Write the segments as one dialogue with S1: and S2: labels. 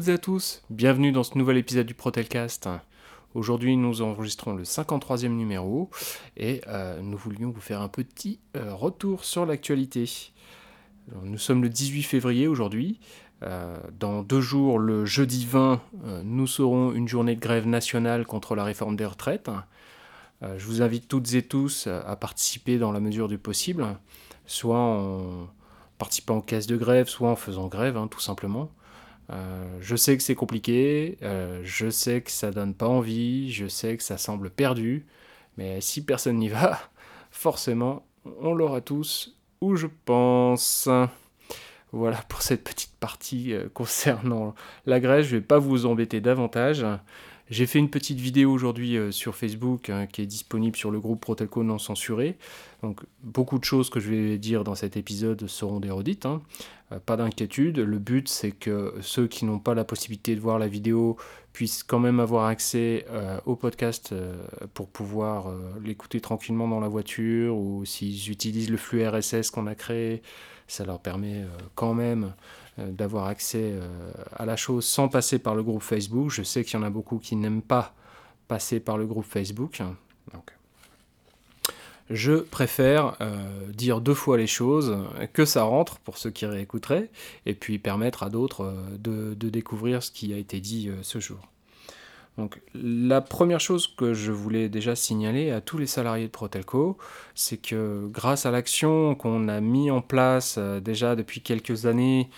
S1: Toutes et à tous, bienvenue dans ce nouvel épisode du Protelcast. Aujourd'hui, nous enregistrons le 53e numéro et euh, nous voulions vous faire un petit euh, retour sur l'actualité. Nous sommes le 18 février aujourd'hui. Euh, dans deux jours, le jeudi 20, nous aurons une journée de grève nationale contre la réforme des retraites. je vous invite toutes et tous à participer dans la mesure du possible, soit en participant aux caisses de grève, soit en faisant grève, hein, tout simplement. Euh, je sais que c'est compliqué, euh, je sais que ça donne pas envie, je sais que ça semble perdu, mais si personne n'y va, forcément, on l'aura tous, ou je pense. Voilà pour cette petite partie euh, concernant la Grèce, je vais pas vous embêter davantage. J'ai fait une petite vidéo aujourd'hui sur Facebook hein, qui est disponible sur le groupe Protelco non censuré. Donc beaucoup de choses que je vais dire dans cet épisode seront des. Hein. Euh, pas d'inquiétude. Le but c'est que ceux qui n'ont pas la possibilité de voir la vidéo puissent quand même avoir accès euh, au podcast pour pouvoir l'écouter tranquillement dans la voiture ou s'ils utilisent le flux RSS qu'on a créé, ça leur permet quand même euh, d'avoir accès euh, à la chose sans passer par le groupe Facebook. Je sais qu'il y en a beaucoup qui n'aiment pas passer par le groupe Facebook. Je préfère euh, dire deux fois les choses, que ça rentre pour ceux qui réécouteraient, et puis permettre à d'autres de, découvrir ce qui a été dit ce jour. Donc, la première chose que je voulais déjà signaler à tous les salariés de Protelco, c'est que grâce à l'action qu'on a mis en place déjà depuis quelques années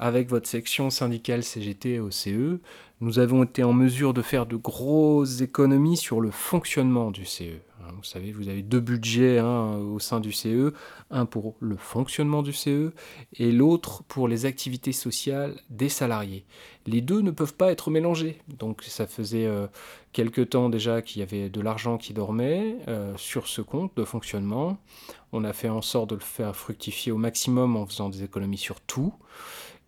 S1: avec votre section syndicale CGT au CE, nous avons été en mesure de faire de grosses économies sur le fonctionnement du CE. Hein, vous savez, vous avez deux budgets hein, au sein du CE, un pour le fonctionnement du CE et l'autre pour les activités sociales des salariés. Les deux ne peuvent pas être mélangés. Donc ça faisait euh, quelque temps déjà qu'il y avait de l'argent qui dormait euh, sur ce compte de fonctionnement. On a fait en sorte de le faire fructifier au maximum en faisant des économies sur tout.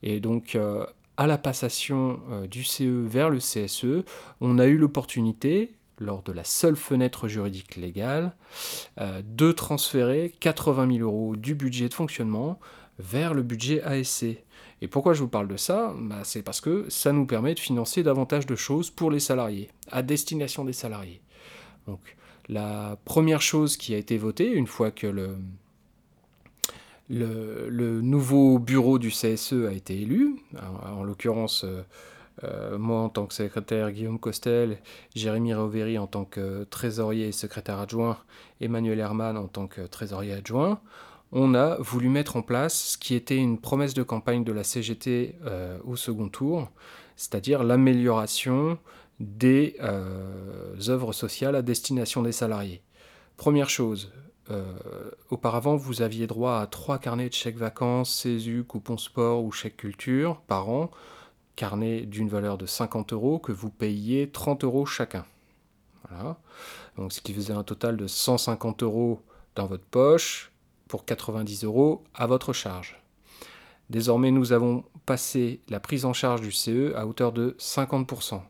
S1: Et donc, euh, à la passation euh, du CE vers le CSE, on a eu l'opportunité, lors de la seule fenêtre juridique légale, euh, de transférer 80 000 euros du budget de fonctionnement vers le budget ASC. Et pourquoi je vous parle de ça? Bah, C'est parce que ça nous permet de financer davantage de choses pour les salariés, à destination des salariés. Donc, la première chose qui a été votée, une fois que le, nouveau bureau du CSE a été élu, en, l'occurrence euh, euh, moi en tant que secrétaire, Guillaume Costel, Jérémy Roveri en tant que trésorier et secrétaire adjoint, Emmanuel Hermann en tant que trésorier adjoint. On a voulu mettre en place ce qui était une promesse de campagne de la CGT euh, au second tour, c'est-à-dire l'amélioration des œuvres sociales à destination des salariés. Première chose, euh, auparavant, vous aviez droit à trois carnets de chèques vacances, CESU, coupon sport ou chèque culture par an, carnet d'une valeur de 50 euros que vous payiez 30 euros chacun. Voilà. Donc, ce qui faisait un total de 150 euros dans votre poche pour 90 euros à votre charge. Désormais, nous avons passé la prise en charge du CE à hauteur de 50%.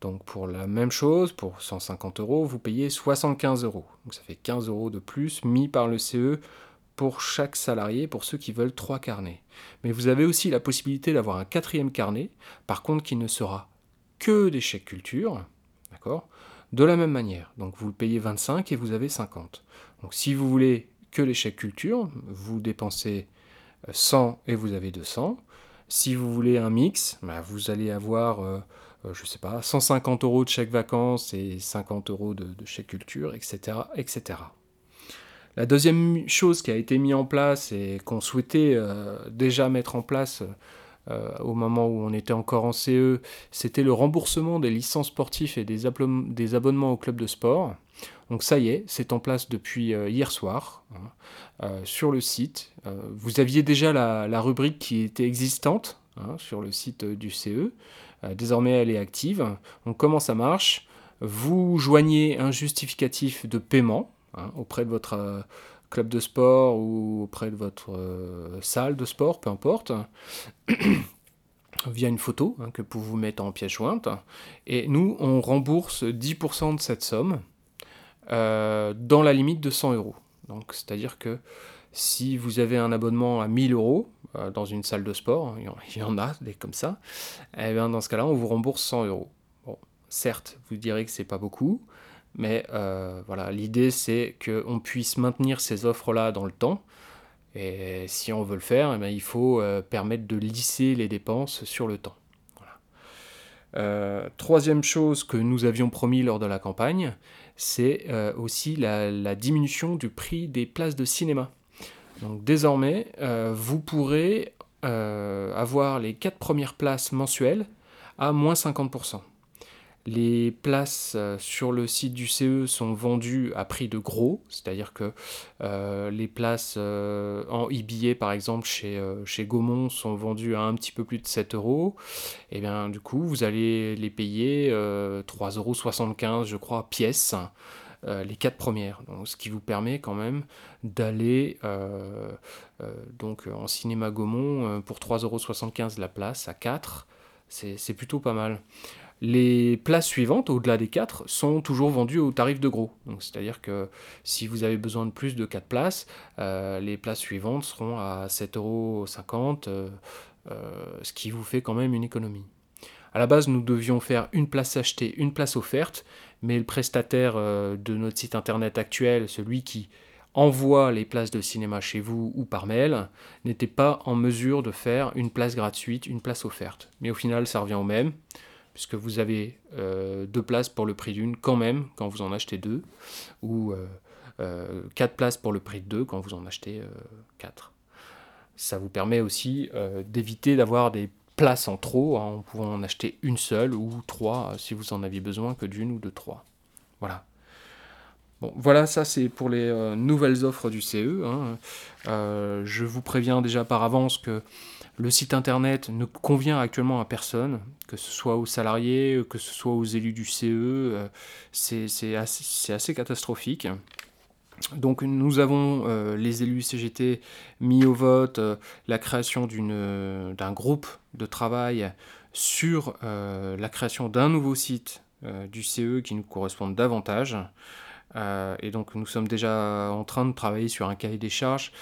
S1: Donc pour la même chose, pour 150 euros, vous payez 75 euros. Donc ça fait 15 euros de plus mis par le CE pour chaque salarié, pour ceux qui veulent trois carnets. Mais vous avez aussi la possibilité d'avoir un quatrième carnet, par contre qui ne sera que des chèques culture, d'accord? De la même manière. Donc vous payez 25 et vous avez 50. Donc si vous voulez que les chèques culture, vous dépensez 100 et vous avez 200. Si vous voulez un mix, bah, vous allez avoir... Euh, euh, je sais pas, 150 euros de chèque vacances et 50 euros de, chèque culture, etc., etc. La deuxième chose qui a été mise en place et qu'on souhaitait euh, déjà mettre en place euh, au moment où on était encore en CE, c'était le remboursement des licences sportives et des, abonnements au club de sport. Donc ça y est, c'est en place depuis hier soir hein, sur le site. vous aviez déjà la, rubrique qui était existante hein, sur le site du CE. Euh, désormais, elle est active. Comment ça marche Vous joignez un justificatif de paiement hein, auprès de votre euh, club de sport ou auprès de votre euh, salle de sport, peu importe, via une photo hein, que vous mettre en pièce jointe. Et nous, on rembourse 10% de cette somme dans la limite de 100 euros. Donc, c'est-à-dire que Si vous avez un abonnement à 1000 euros dans une salle de sport, il y en a des comme ça, eh bien dans ce cas-là, on vous rembourse 100 euros. Certes, vous direz que c'est pas beaucoup, mais voilà, l'idée c'est qu'on puisse maintenir ces offres-là dans le temps. Et si on veut le faire, eh il faut permettre de lisser les dépenses sur le temps. Euh, troisième chose que nous avions promis lors de la campagne, c'est euh, aussi la, diminution du prix des places de cinéma. Donc désormais, euh, vous pourrez avoir les quatre premières places mensuelles à moins 50%. Les places euh, sur le site du CE sont vendues à prix de gros, c'est-à-dire que euh, les places euh, en e-billet, par exemple, chez, Gaumont, sont vendues à un petit peu plus de 7 euros. Et bien, du coup, vous allez les payer 3,75 euros, je crois, pièce. les quatre premières, ce qui vous permet quand même d'aller donc en cinéma Gaumont pour 3,75 euros la place à 4, c'est plutôt pas mal. Les places suivantes, au-delà des 4, sont toujours vendues au tarif de gros. C'est-à-dire que si vous avez besoin de plus de 4 places, euh, les places suivantes seront à 7,50 euros, euh, euh, ce qui vous fait quand même une économie. À la base, nous devions faire une place achetée, une place offerte, mais le prestataire de notre site internet actuel, celui qui envoie les places de cinéma chez vous ou par mail, n'était pas en mesure de faire une place gratuite, une place offerte. Mais au final, ça revient au même puisque vous avez euh, deux places pour le prix d'une quand même quand vous en achetez deux, ou euh, euh, quatre places pour le prix de deux quand vous en achetez quatre. Ça vous permet aussi d'éviter d'avoir des places en trop, hein, en pouvant en acheter une seule ou trois si vous en aviez besoin que d'une ou de trois. Voilà. Bon, voilà, ça c'est pour les nouvelles offres du CE. Hein. je vous préviens déjà par avance que le site internet ne convient actuellement à personne, que ce soit aux salariés, que ce soit aux élus du CE, euh, c'est assez, catastrophique. Donc nous avons, euh, les élus CGT, mis au vote euh, la création d'un groupe de travail sur la création d'un nouveau site du CE qui nous corresponde davantage. et donc nous sommes déjà en train de travailler sur un cahier des charges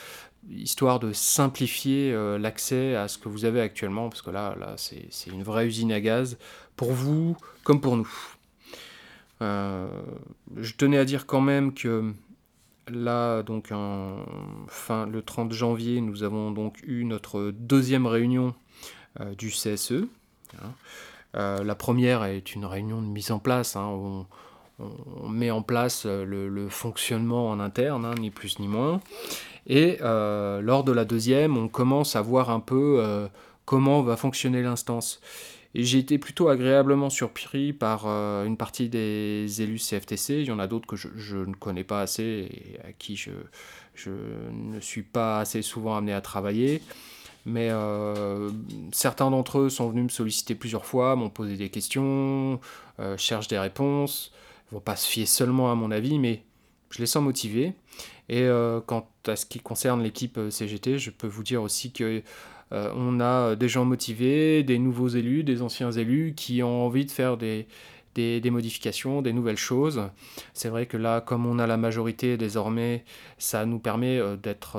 S1: histoire de simplifier euh, l'accès à ce que vous avez actuellement, parce que là, là c'est une vraie usine à gaz, pour vous comme pour nous. Euh, je tenais à dire quand même que là, donc fin, le 30 janvier, nous avons donc eu notre deuxième réunion euh, du CSE. Hein. la première est une réunion de mise en place. Hein, on, met en place le, fonctionnement en interne, hein, ni plus ni moins. Et euh, lors de la deuxième, on commence à voir un peu euh, comment va fonctionner l'instance. Et j'ai été plutôt agréablement surpris par euh, une partie des élus CFTC. Il y en a d'autres que je, ne connais pas assez et à qui je, ne suis pas assez souvent amené à travailler. Mais certains d'entre eux sont venus me solliciter plusieurs fois, m'ont posé des questions, cherchent des réponses. Ils ne vont pas se fier seulement à mon avis, mais je les sens motivés. Et euh, quant à ce qui concerne l'équipe euh, CGT, je peux vous dire aussi que euh, on a des gens motivés, des nouveaux élus, des anciens élus qui ont envie de faire des, des, modifications, des nouvelles choses. C'est vrai que là, comme on a la majorité désormais, ça nous permet d'être,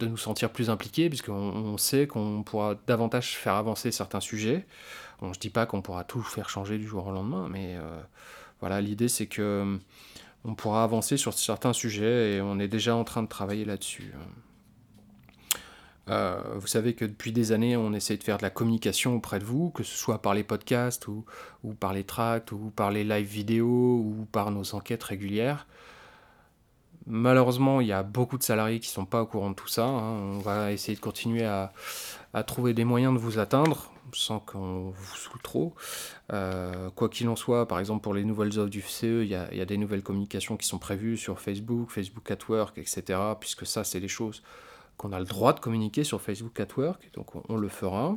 S1: de nous sentir plus impliqués, puisqu'on on sait qu'on pourra davantage faire avancer certains sujets. Bon, je dis pas qu'on pourra tout faire changer du jour au lendemain, mais voilà, l'idée c'est que on pourra avancer sur certains sujets et on est déjà en train de travailler là-dessus. Euh, vous savez que depuis des années, on essaie de faire de la communication auprès de vous, que ce soit par les podcasts ou, par les tracts ou par les live vidéo ou par nos enquêtes régulières. Malheureusement, il y a beaucoup de salariés qui ne sont pas au courant de tout ça. Hein. On va essayer de continuer à, à trouver des moyens de vous atteindre sans qu'on vous saoule trop. Euh, quoi qu'il en soit, par exemple pour les nouvelles offres du FCE, il y, a, des nouvelles communications qui sont prévues sur Facebook, Facebook at Work, etc. Puisque ça, c'est des choses qu'on a le droit de communiquer sur Facebook at Work, donc on, le fera.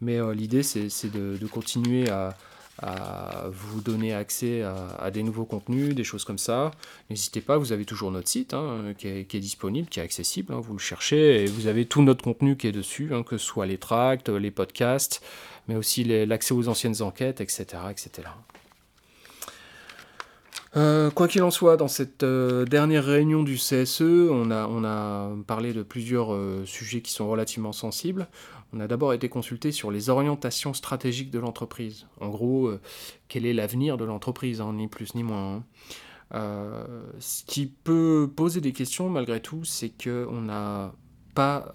S1: Mais euh, l'idée, c'est de, continuer à, à vous donner accès à, des nouveaux contenus, des choses comme ça. N'hésitez pas, vous avez toujours notre site hein, qui, est, disponible, qui est accessible, hein, vous le cherchez, et vous avez tout notre contenu qui est dessus, hein, que ce soit les tracts, les podcasts, mais aussi l'accès aux anciennes enquêtes, etc. etc. Euh, quoi qu'il en soit, dans cette euh, dernière réunion du CSE, on a, parlé de plusieurs euh, sujets qui sont relativement sensibles. On a d'abord été consulté sur les orientations stratégiques de l'entreprise. En gros, quel est l'avenir de l'entreprise, hein, ni plus ni moins. Hein. ce qui peut poser des questions malgré tout, c'est qu'on n'a pas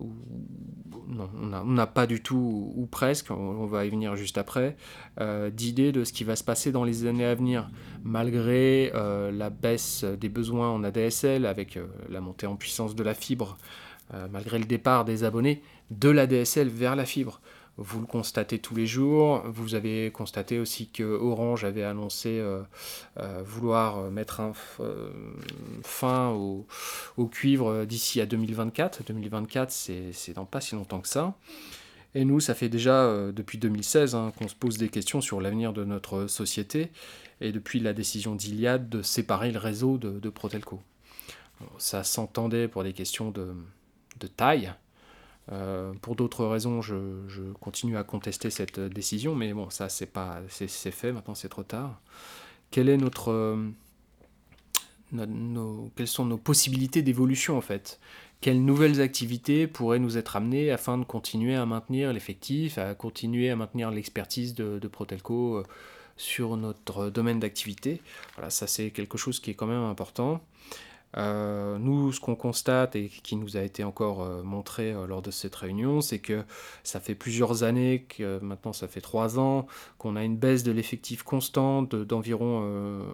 S1: non, on n'a pas du tout, ou presque, on, va y venir juste après, euh, d'idée de ce qui va se passer dans les années à venir, malgré euh, la baisse des besoins en ADSL avec euh, la montée en puissance de la fibre, malgré le départ des abonnés de l'ADSL vers la fibre. Vous le constatez tous les jours. Vous avez constaté aussi que Orange avait annoncé euh, euh, vouloir mettre euh, fin au, cuivre d'ici à 2024. 2024, c'est dans pas si longtemps que ça. Et nous, ça fait déjà depuis 2016 hein, qu'on se pose des questions sur l'avenir de notre société et depuis la décision d'Iliad de séparer le réseau de, Protelco. ça s'entendait pour des questions de taille, euh, pour d'autres raisons, je, continue à contester cette décision, mais bon, ça c'est pas, c'est, fait. Maintenant, c'est trop tard. Euh, quelles sont nos possibilités d'évolution en fait? Quelles nouvelles activités pourraient nous être amenées afin de continuer à maintenir l'effectif, à continuer à maintenir l'expertise de, Protelco euh, sur notre domaine d'activité? Voilà, ça c'est quelque chose qui est quand même important. Euh, nous, ce qu'on constate et qui nous a été encore euh, montré euh, lors de cette réunion, c'est que ça fait plusieurs années, que maintenant ça fait trois ans, qu'on a une baisse de l'effectif constante d'environ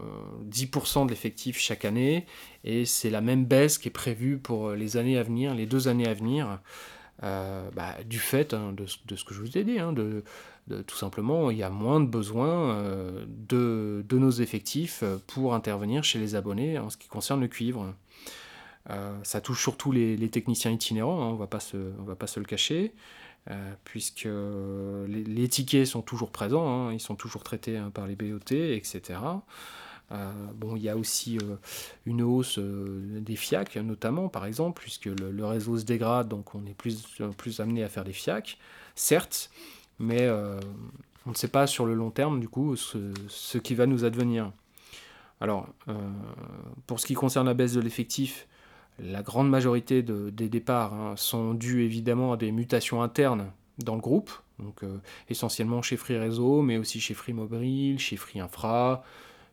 S1: 10% de l'effectif chaque année, et c'est la même baisse qui est prévue pour les années à venir, les deux années à venir. Bah, du fait hein, de, ce que je vous ai dit, hein, tout simplement, il y a moins de besoin euh, de, nos effectifs euh, pour intervenir chez les abonnés en ce qui concerne le cuivre. Euh, ça touche surtout les, techniciens itinérants, hein, on ne va pas se le cacher, puisque les, tickets sont toujours présents, hein, ils sont toujours traités hein, par les BOT, etc. bon, il y a aussi une hausse des FIAC, notamment, par exemple, puisque le, réseau se dégrade, donc on est plus, plus amené à faire des FIAC, certes, mais euh, on ne sait pas sur le long terme, du coup, ce, qui va nous advenir. Alors, euh, pour ce qui concerne la baisse de l'effectif, la grande majorité des départs hein, sont dus évidemment à des mutations internes dans le groupe, donc euh, essentiellement chez Free Réseau, mais aussi chez Free Mobile, chez Free Infra,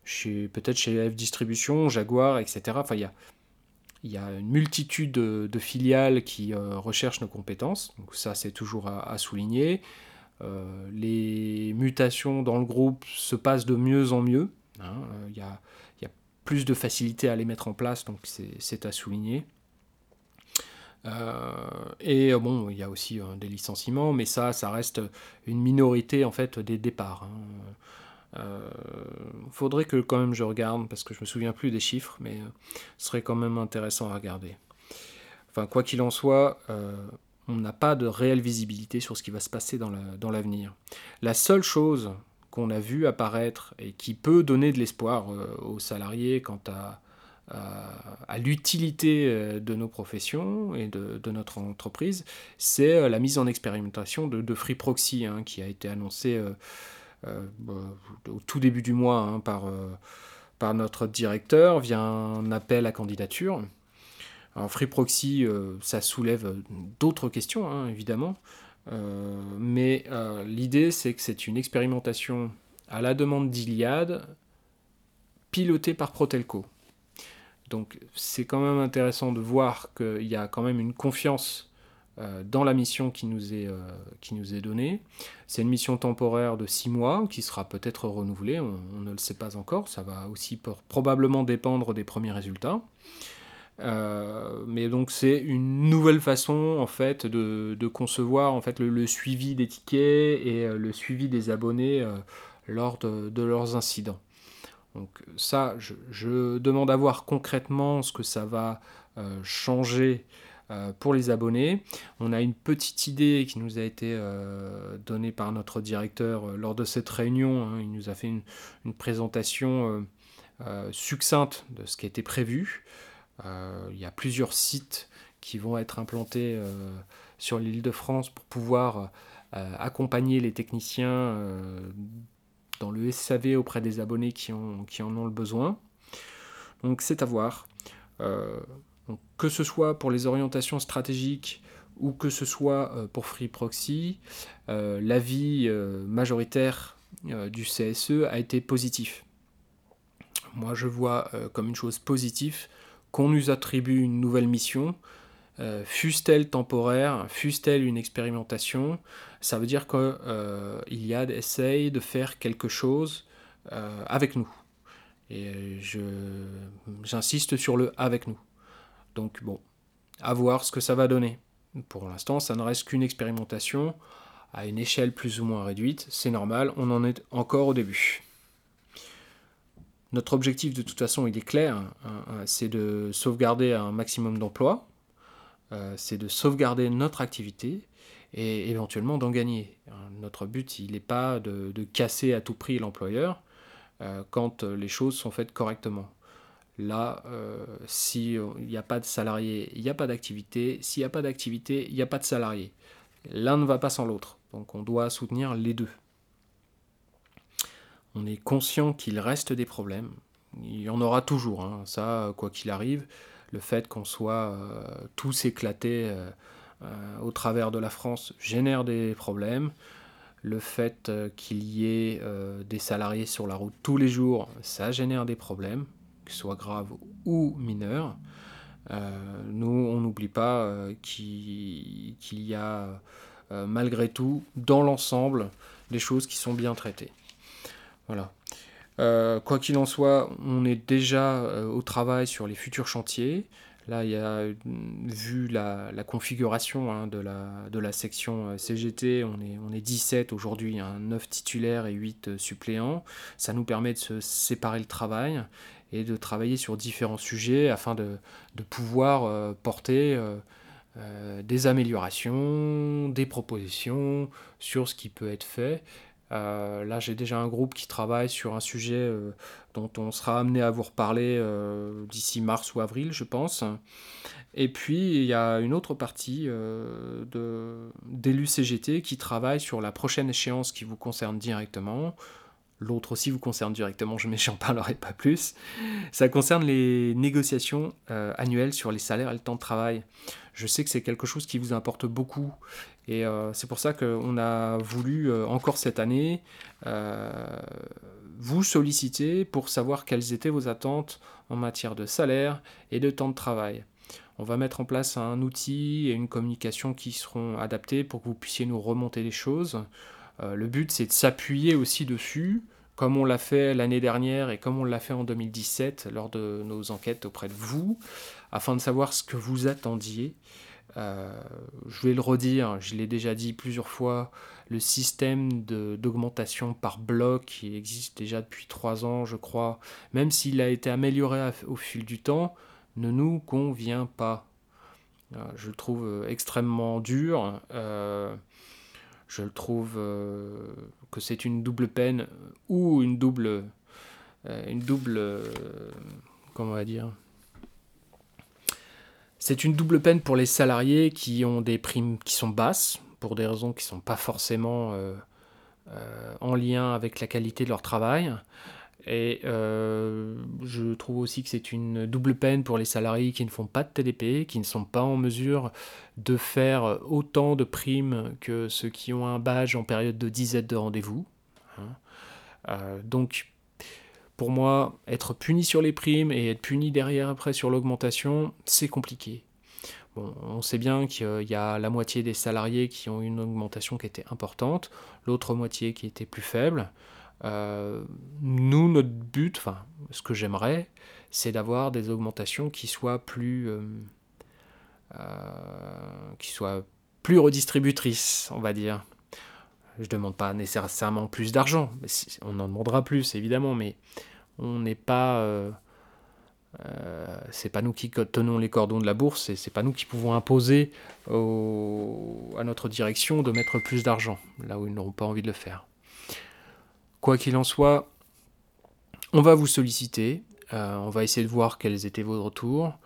S1: chez, peut-être chez F Distribution, Jaguar, etc. Enfin, il y a, y a une multitude de, filiales qui recherchent nos compétences, donc ça c'est toujours à souligner. Euh, les mutations dans le groupe se passent de mieux en mieux. Il hein. euh, y, a, plus de facilité à les mettre en place, donc c'est à souligner. Euh, et bon, il y a aussi des licenciements, mais ça, ça reste une minorité en fait des départs. Il hein. faudrait que quand même je regarde parce que je me souviens plus des chiffres, mais ce serait quand même intéressant à regarder. Enfin, quoi qu'il en soit, on n'a pas de réelle visibilité sur ce qui va se passer dans l'avenir. La, seule chose qu'on a vu apparaître et qui peut donner de l'espoir euh, aux salariés quant à, l'utilité euh, de nos professions et de, notre entreprise, c'est euh, la mise en expérimentation de, Free Proxy hein, qui a été annoncée au tout début du mois hein, par notre directeur via un appel à candidature. Alors Free Proxy, euh, ça soulève d'autres questions, hein, évidemment, euh, mais euh, l'idée c'est que c'est une expérimentation à la demande d'Iliad, pilotée par Protelco. Donc c'est quand même intéressant de voir qu'il y a quand même une confiance dans la mission qui nous est, qui nous est donnée. C'est une mission temporaire de six mois qui sera peut-être renouvelée, on, ne le sait pas encore, ça va aussi probablement dépendre des premiers résultats. Euh, mais donc c'est une nouvelle façon en fait de, concevoir en fait le, suivi des tickets et euh, le suivi des abonnés euh, lors de, leurs incidents. Donc ça, je, demande à voir concrètement ce que ça va changer pour les abonnés. On a une petite idée qui nous a été donnée par notre directeur lors de cette réunion. Hein. Il nous a fait une, une présentation succincte de ce qui était prévu. Euh, il y a plusieurs sites qui vont être implantés euh, sur l'île de France pour pouvoir euh, accompagner les techniciens dans le SAV auprès des abonnés qui, en ont le besoin. Donc c'est à voir. Que ce soit pour les orientations stratégiques ou que ce soit pour Free Proxy, l'avis majoritaire du CSE a été positif. Moi je vois comme une chose positive qu'on nous attribue une nouvelle mission, fût-elle temporaire, fût-elle une expérimentation, ça veut dire qu'il y a d'essayer de faire quelque chose avec nous. Et j'insiste sur le avec nous. Donc bon, à voir ce que ça va donner. Pour l'instant, ça ne reste qu'une expérimentation à une échelle plus ou moins réduite. C'est normal, on en est encore au début. Notre objectif, de toute façon, il est clair, hein, hein, c'est de sauvegarder un maximum d'emplois, euh, c'est de sauvegarder notre activité et éventuellement d'en gagner. Notre but, il n'est pas de, casser à tout prix l'employeur, euh, quand les choses sont faites correctement. Là, euh, s'il n'y a pas de salariés, il n'y a pas d'activité. S'il n'y a pas d'activité, il n'y a pas de salariés. L'un ne va pas sans l'autre. Donc on doit soutenir les deux. On est conscient qu'il reste des problèmes. Il y en aura toujours. Hein. Ça, quoi qu'il arrive, le fait qu'on soit tous éclatés au travers de la France génère des problèmes le fait euh, qu'il y ait euh, des salariés sur la route tous les jours, ça génère des problèmes, qu'ils soient graves ou mineurs. Euh, nous, on n'oublie pas qu'il y a malgré tout, dans l'ensemble, des choses qui sont bien traitées. Voilà. quoi qu'il en soit, on est déjà au travail sur les futurs chantiers. Là, il y a, vu la, configuration hein, de, la, section euh, CGT, on est, on est 17 aujourd'hui, 9 hein, titulaires et 8 euh, suppléants. Ça nous permet de se séparer le travail et de travailler sur différents sujets afin de, pouvoir euh, porter des améliorations, des propositions sur ce qui peut être fait euh, là, j'ai déjà un groupe qui travaille sur un sujet euh, dont on sera amené à vous reparler euh, d'ici mars ou avril, je pense. Et puis, il y a une autre partie d'élus CGT qui travaille sur la prochaine échéance qui vous concerne directement. L'autre aussi vous concerne directement, je n'en parlerai pas plus. Ça concerne les négociations annuelles sur les salaires et le temps de travail. Je sais que c'est quelque chose qui vous importe beaucoup et euh, c'est pour ça qu'on a voulu euh, encore cette année euh, vous solliciter pour savoir quelles étaient vos attentes en matière de salaire et de temps de travail. On va mettre en place un outil et une communication qui seront adaptés pour que vous puissiez nous remonter les choses. Le but, c'est de s'appuyer aussi dessus, comme on l'a fait l'année dernière et comme on l'a fait en 2017 lors de nos enquêtes auprès de vous, afin de savoir ce que vous attendiez euh, je vais le redire, je l'ai déjà dit plusieurs fois, le système d'augmentation par bloc qui existe déjà depuis trois ans, je crois, même s'il a été amélioré au fil du temps, ne nous convient pas. Euh, je le trouve euh, extrêmement dur. Je trouve que c'est une double peine ou une double, une double, comment on va dire, c'est une double peine pour les salariés qui ont des primes qui sont basses, pour des raisons qui ne sont pas forcément euh, euh, en lien avec la qualité de leur travail. Et euh, je trouve aussi que c'est une double peine pour les salariés qui ne font pas de TDP, qui ne sont pas en mesure de faire autant de primes que ceux qui ont un badge en période de disette de rendez-vous. Hein. donc pour moi, être puni sur les primes et être puni derrière après sur l'augmentation, c'est compliqué. Bon, on sait bien qu'il y a la moitié des salariés qui ont une augmentation qui était importante, l'autre moitié qui était plus faible. Euh, nous, notre but, enfin, ce que j'aimerais, c'est d'avoir des augmentations qui soient plus, euh, euh, redistributrices, on va dire. Je ne demande pas nécessairement plus d'argent, on en demandera plus évidemment, mais on n'est pas. C'est pas nous qui tenons les cordons de la bourse et c'est pas nous qui pouvons imposer à notre direction de mettre plus d'argent là où ils n'auront pas envie de le faire. Quoi qu'il en soit, on va vous solliciter, euh, on va essayer de voir quels étaient vos retours.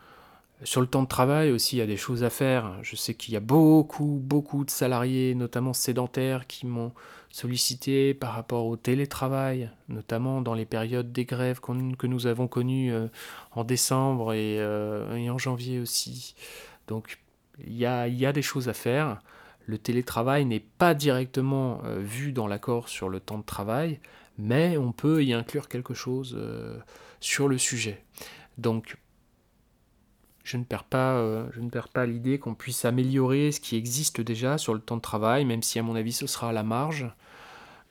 S1: Sur le temps de travail aussi, il y a des choses à faire. Je sais qu'il y a beaucoup, beaucoup de salariés, notamment sédentaires, qui m'ont sollicité par rapport au télétravail, notamment dans les périodes des grèves que nous avons connues euh, en décembre euh, et, en janvier aussi. Donc il y a, y a, des choses à faire. Le télétravail n'est pas directement euh, vu dans l'accord sur le temps de travail, mais on peut y inclure quelque chose sur le sujet. Donc je ne perds pas, euh, je ne perds pas l'idée qu'on puisse améliorer ce qui existe déjà sur le temps de travail, même si à mon avis ce sera à la marge.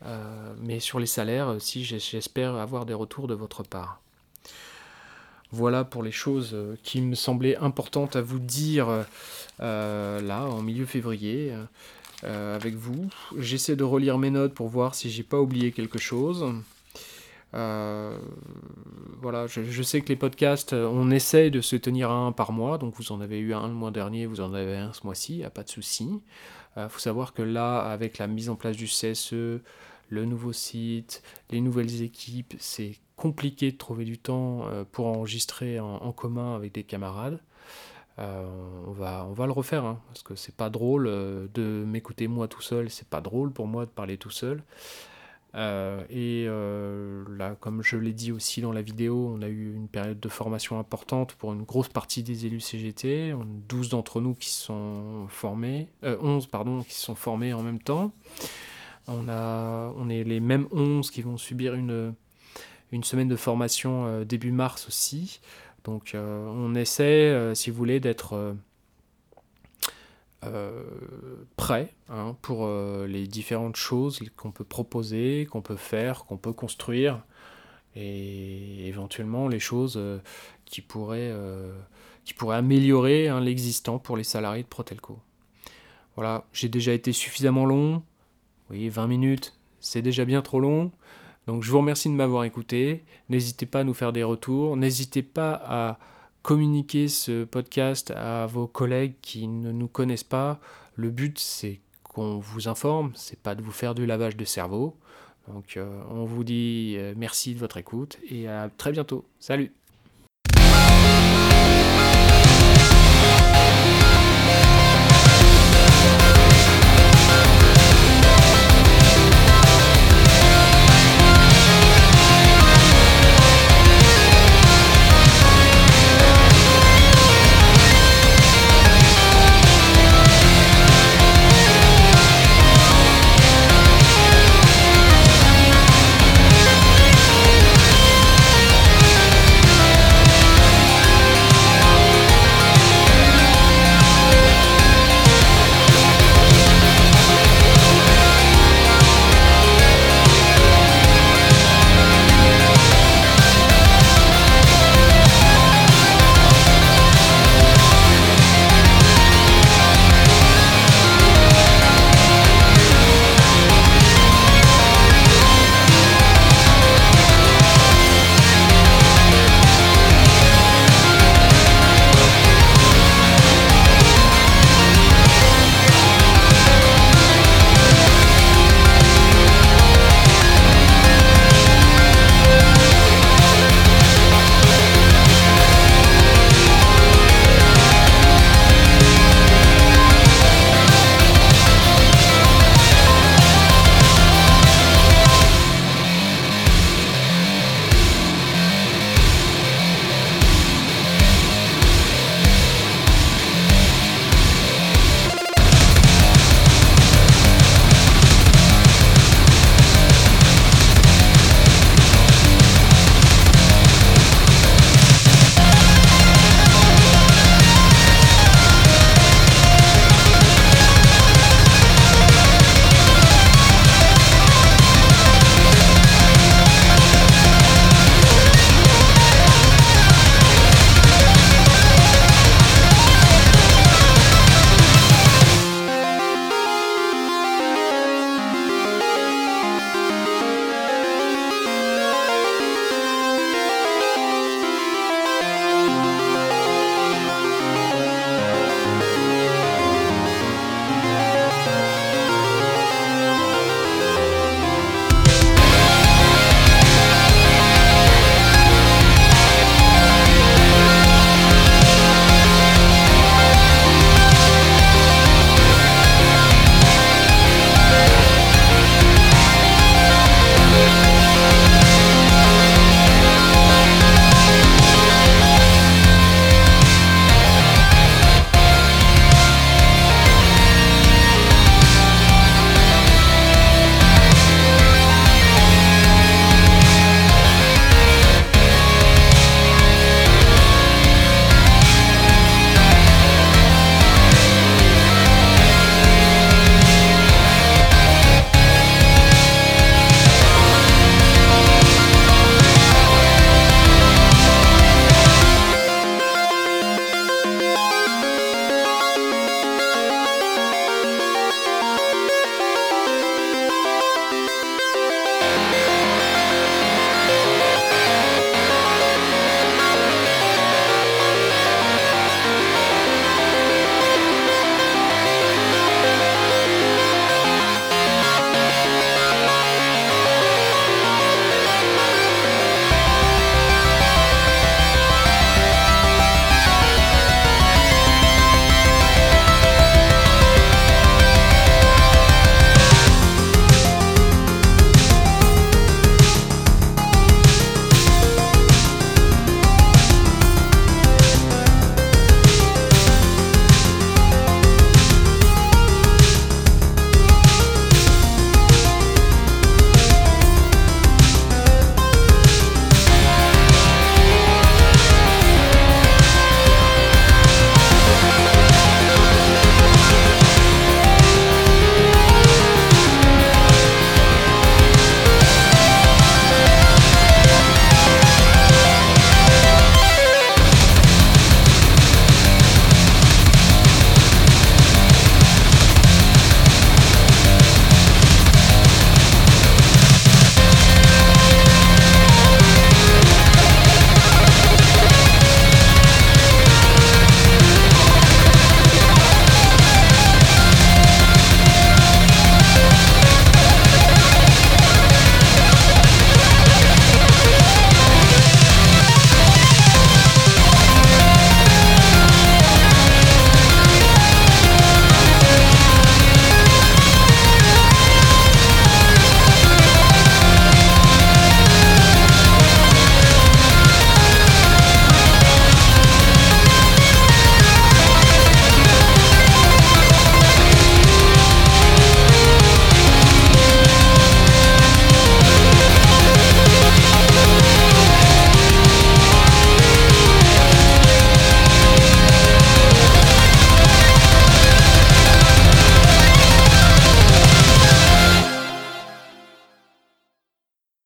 S1: Euh, mais sur les salaires aussi, j'espère avoir des retours de votre part. Voilà pour les choses euh, qui me semblaient importantes à vous dire là, en milieu février, avec vous. J'essaie de relire mes notes pour voir si j'ai pas oublié quelque chose. Euh, voilà, je, sais que les podcasts, euh, on essaye de se tenir un par mois, donc vous en avez eu un le mois dernier, vous en avez un ce mois-ci, a pas de souci. Il euh, faut savoir que là, avec la mise en place du CSE, le nouveau site, les nouvelles équipes, c'est compliqué de trouver du temps pour enregistrer en, commun avec des camarades. on, va, on va le refaire, hein, parce que c'est pas drôle de m'écouter moi tout seul, c'est pas drôle pour moi de parler tout seul. Euh, et euh, là, comme je l'ai dit aussi dans la vidéo, on a eu une période de formation importante pour une grosse partie des élus CGT. 12 d'entre nous qui sont formés, 11 euh, pardon, qui sont formés en même temps. On, est les mêmes 11 qui vont subir une, semaine de formation début mars aussi. Donc on essaie, si vous voulez, d'être euh, prêt hein, pour euh, les différentes choses qu'on peut proposer, qu'on peut faire, qu'on peut construire, et éventuellement les choses euh, qui, pourraient, qui pourraient améliorer hein, l'existant pour les salariés de Protelco. Voilà, j'ai déjà été suffisamment long. Oui, 20 minutes, c'est déjà bien trop long. Donc je vous remercie de m'avoir écouté. N'hésitez pas à nous faire des retours. N'hésitez pas à communiquer ce podcast à vos collègues qui ne nous connaissent pas. Le but, c'est qu'on vous informe, c'est pas de vous faire du lavage de cerveau. Donc, euh, on vous dit euh, merci de votre écoute et à très bientôt. Salut